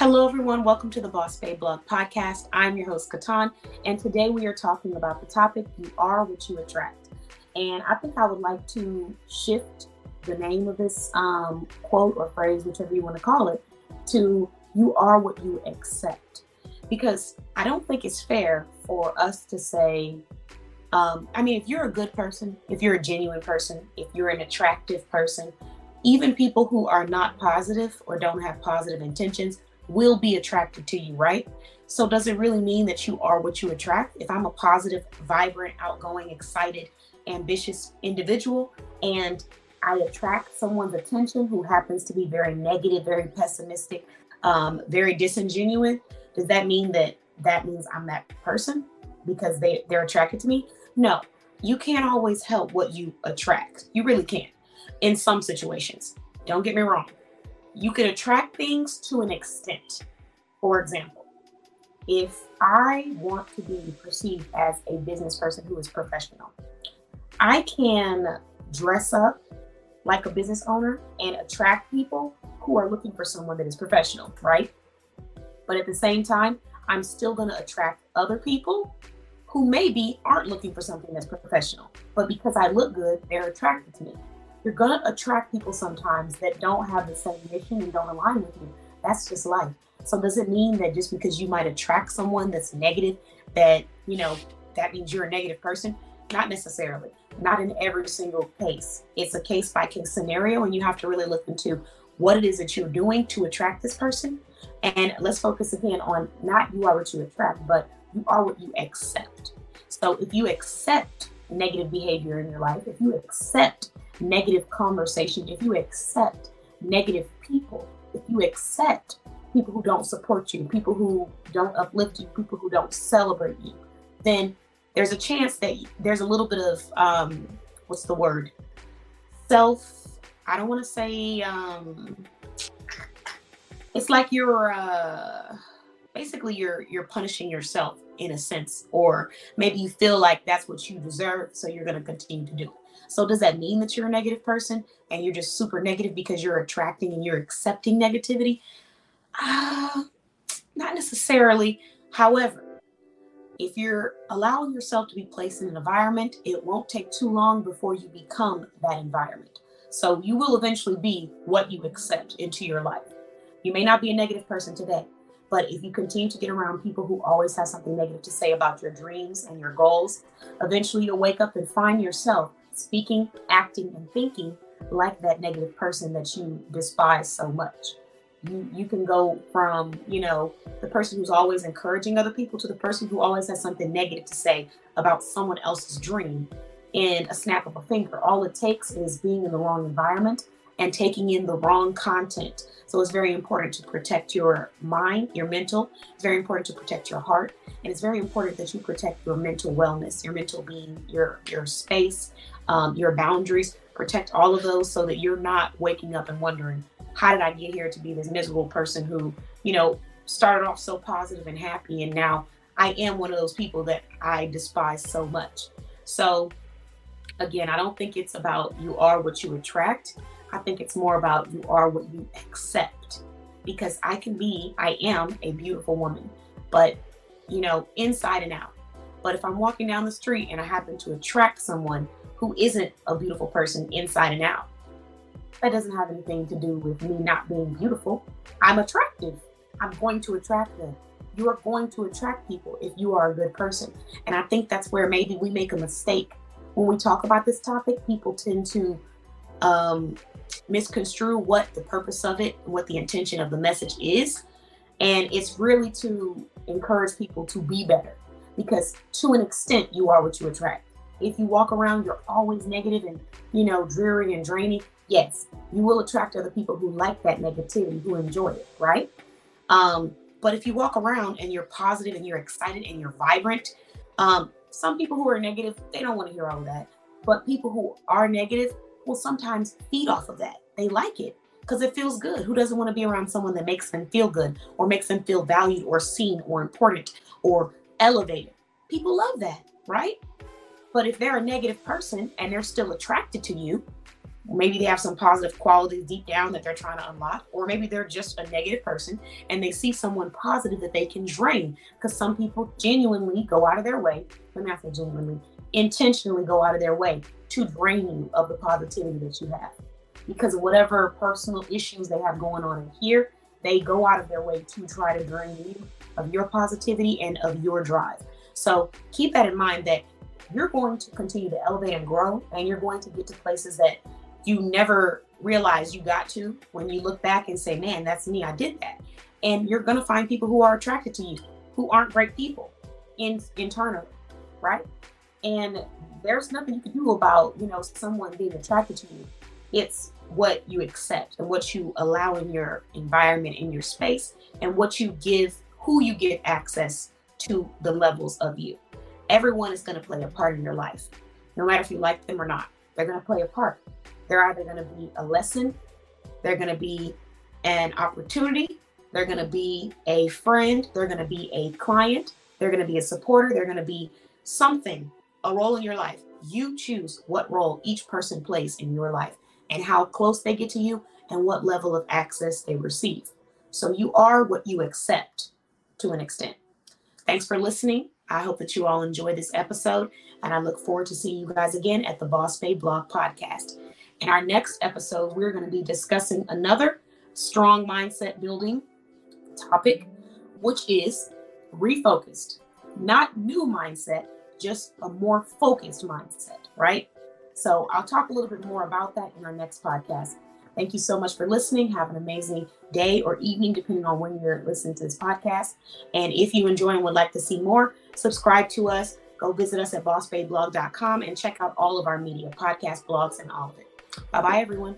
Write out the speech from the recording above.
Hello, everyone. Welcome to the Boss Babe Blog Podcast. I'm your host, KeTohn, and today we are talking about the topic You Are What You Attract. And I think I would like to shift the name of this um, quote or phrase, whichever you want to call it, to You Are What You Accept. Because I don't think it's fair for us to say, um, I mean, if you're a good person, if you're a genuine person, if you're an attractive person, even people who are not positive or don't have positive intentions will be attracted to you, right? So, does it really mean that you are what you attract? If I'm a positive, vibrant, outgoing, excited, ambitious individual and I attract someone's attention who happens to be very negative, very pessimistic, um, very disingenuous, does that mean that that means I'm that person because they, they're attracted to me? No, you can't always help what you attract. You really can't in some situations. Don't get me wrong you can attract things to an extent. For example, if I want to be perceived as a business person who is professional, I can dress up like a business owner and attract people who are looking for someone that is professional, right? But at the same time, I'm still going to attract other people who maybe aren't looking for something that's professional. But because I look good, they're attracted to me you're going to attract people sometimes that don't have the same mission and don't align with you. That's just life. So does it mean that just because you might attract someone that's negative, that, you know, that means you're a negative person? Not necessarily. Not in every single case. It's a case by case scenario, and you have to really look into what it is that you're doing to attract this person. And let's focus again on not you are what you attract, but you are what you accept. So if you accept negative behavior in your life, if you accept negative conversation, if you accept negative people, if you accept people who don't support you, people who don't uplift you, people who don't celebrate you, then there's a chance that there's a little bit of um, what's the word? Self. I don't want to say. Um, it's like you're uh, basically you're you're punishing yourself in a sense, or maybe you feel like that's what you deserve, so you're going to continue to do it. So does that mean that you're a negative person and you're just super negative because you're attracting and you're accepting negativity? Uh, not necessarily. However, if you're allowing yourself to be placed in an environment, it won't take too long before you become that environment. So you will eventually be what you accept into your life. You may not be a negative person today, but if you continue to get around people who always have something negative to say about your dreams and your goals, eventually you'll wake up and find yourself speaking, acting, and thinking like that negative person that you despise so much. You you can go from, you know, the person who's always encouraging other people to the person who always has something negative to say about someone else's dream in a snap of a finger. All it takes is being in the wrong environment and taking in the wrong content. So it's very important to protect your mind, your mental. It's very important to protect your heart. And it's very important that you protect your mental wellness, your mental being, your your space, um, your boundaries, protect all of those so that you're not waking up and wondering, how did I get here to be this miserable person who, you know, started off so positive and happy and now I am one of those people that I despise so much. So again, I don't think it's about you are what you attract. I think it's more about you are what you accept. Because I can be, I am a beautiful woman, but you know, inside and out. But if I'm walking down the street and I happen to attract someone who isn't a beautiful person inside and out. That doesn't have anything to do with me not being beautiful. I'm attractive. I'm going to attract them. You are going to attract people if you are a good person. And I think that's where maybe we make a mistake. When we talk about this topic, people tend to um, misconstrue what the purpose of it, what the intention of the message is. And it's really to encourage people to be better because to an extent, you are what you attract. If you walk around you're always negative and you know dreary and draining yes you will attract other people who like that negativity who enjoy it right? Um, but if you walk around and you're positive and you're excited and you're vibrant um, some people who are negative they don't want to hear all that. But people who are negative will sometimes feed off of that. They like it because it feels good. Who doesn't want to be around someone that makes them feel good or makes them feel valued or seen or important or elevated? People love that right? But if they're a negative person and they're still attracted to you, maybe they have some positive qualities deep down that they're trying to unlock, or maybe they're just a negative person and they see someone positive that they can drain. Because some people genuinely go out of their way, let me not say genuinely, intentionally go out of their way to drain you of the positivity that you have. Because whatever personal issues they have going on in here, they go out of their way to try to drain you of your positivity and of your drive. So keep that in mind that you're going to continue to elevate and grow, and you're going to get to places that you never realized you got to when you look back and say, man, that's me, I did that. And you're going to find people who are attracted to you who aren't great people in internally, right? And there's nothing you can do about, you know, someone being attracted to you. It's what you accept and what you allow in your environment, in your space, and what you give, who you give access to the levels of you. Everyone is going to play a part in your life, no matter if you like them or not. They're going to play a part. They're either going to be a lesson, they're going to be an opportunity, they're going to be a friend, they're going to be a client, they're going to be a supporter, they're going to be something, a role in your life. You choose what role each person plays in your life and how close they get to you and what level of access they receive. So you are what you accept to an extent. Thanks for listening. I hope that you all enjoy this episode, and I look forward to seeing you guys again at the Boss Babe Blog Podcast. In our next episode, we're going to be discussing another strong mindset building topic, which is refocused, not new mindset, just a more focused mindset, right? So I'll talk a little bit more about that in our next podcast. Thank you so much for listening. Have an amazing day or evening, depending on when you're listening to this podcast. And if you enjoy and would like to see more, subscribe to us. Go visit us at bossbabeblog.com and check out all of our media, podcast, blogs, and all of it. Bye bye, everyone.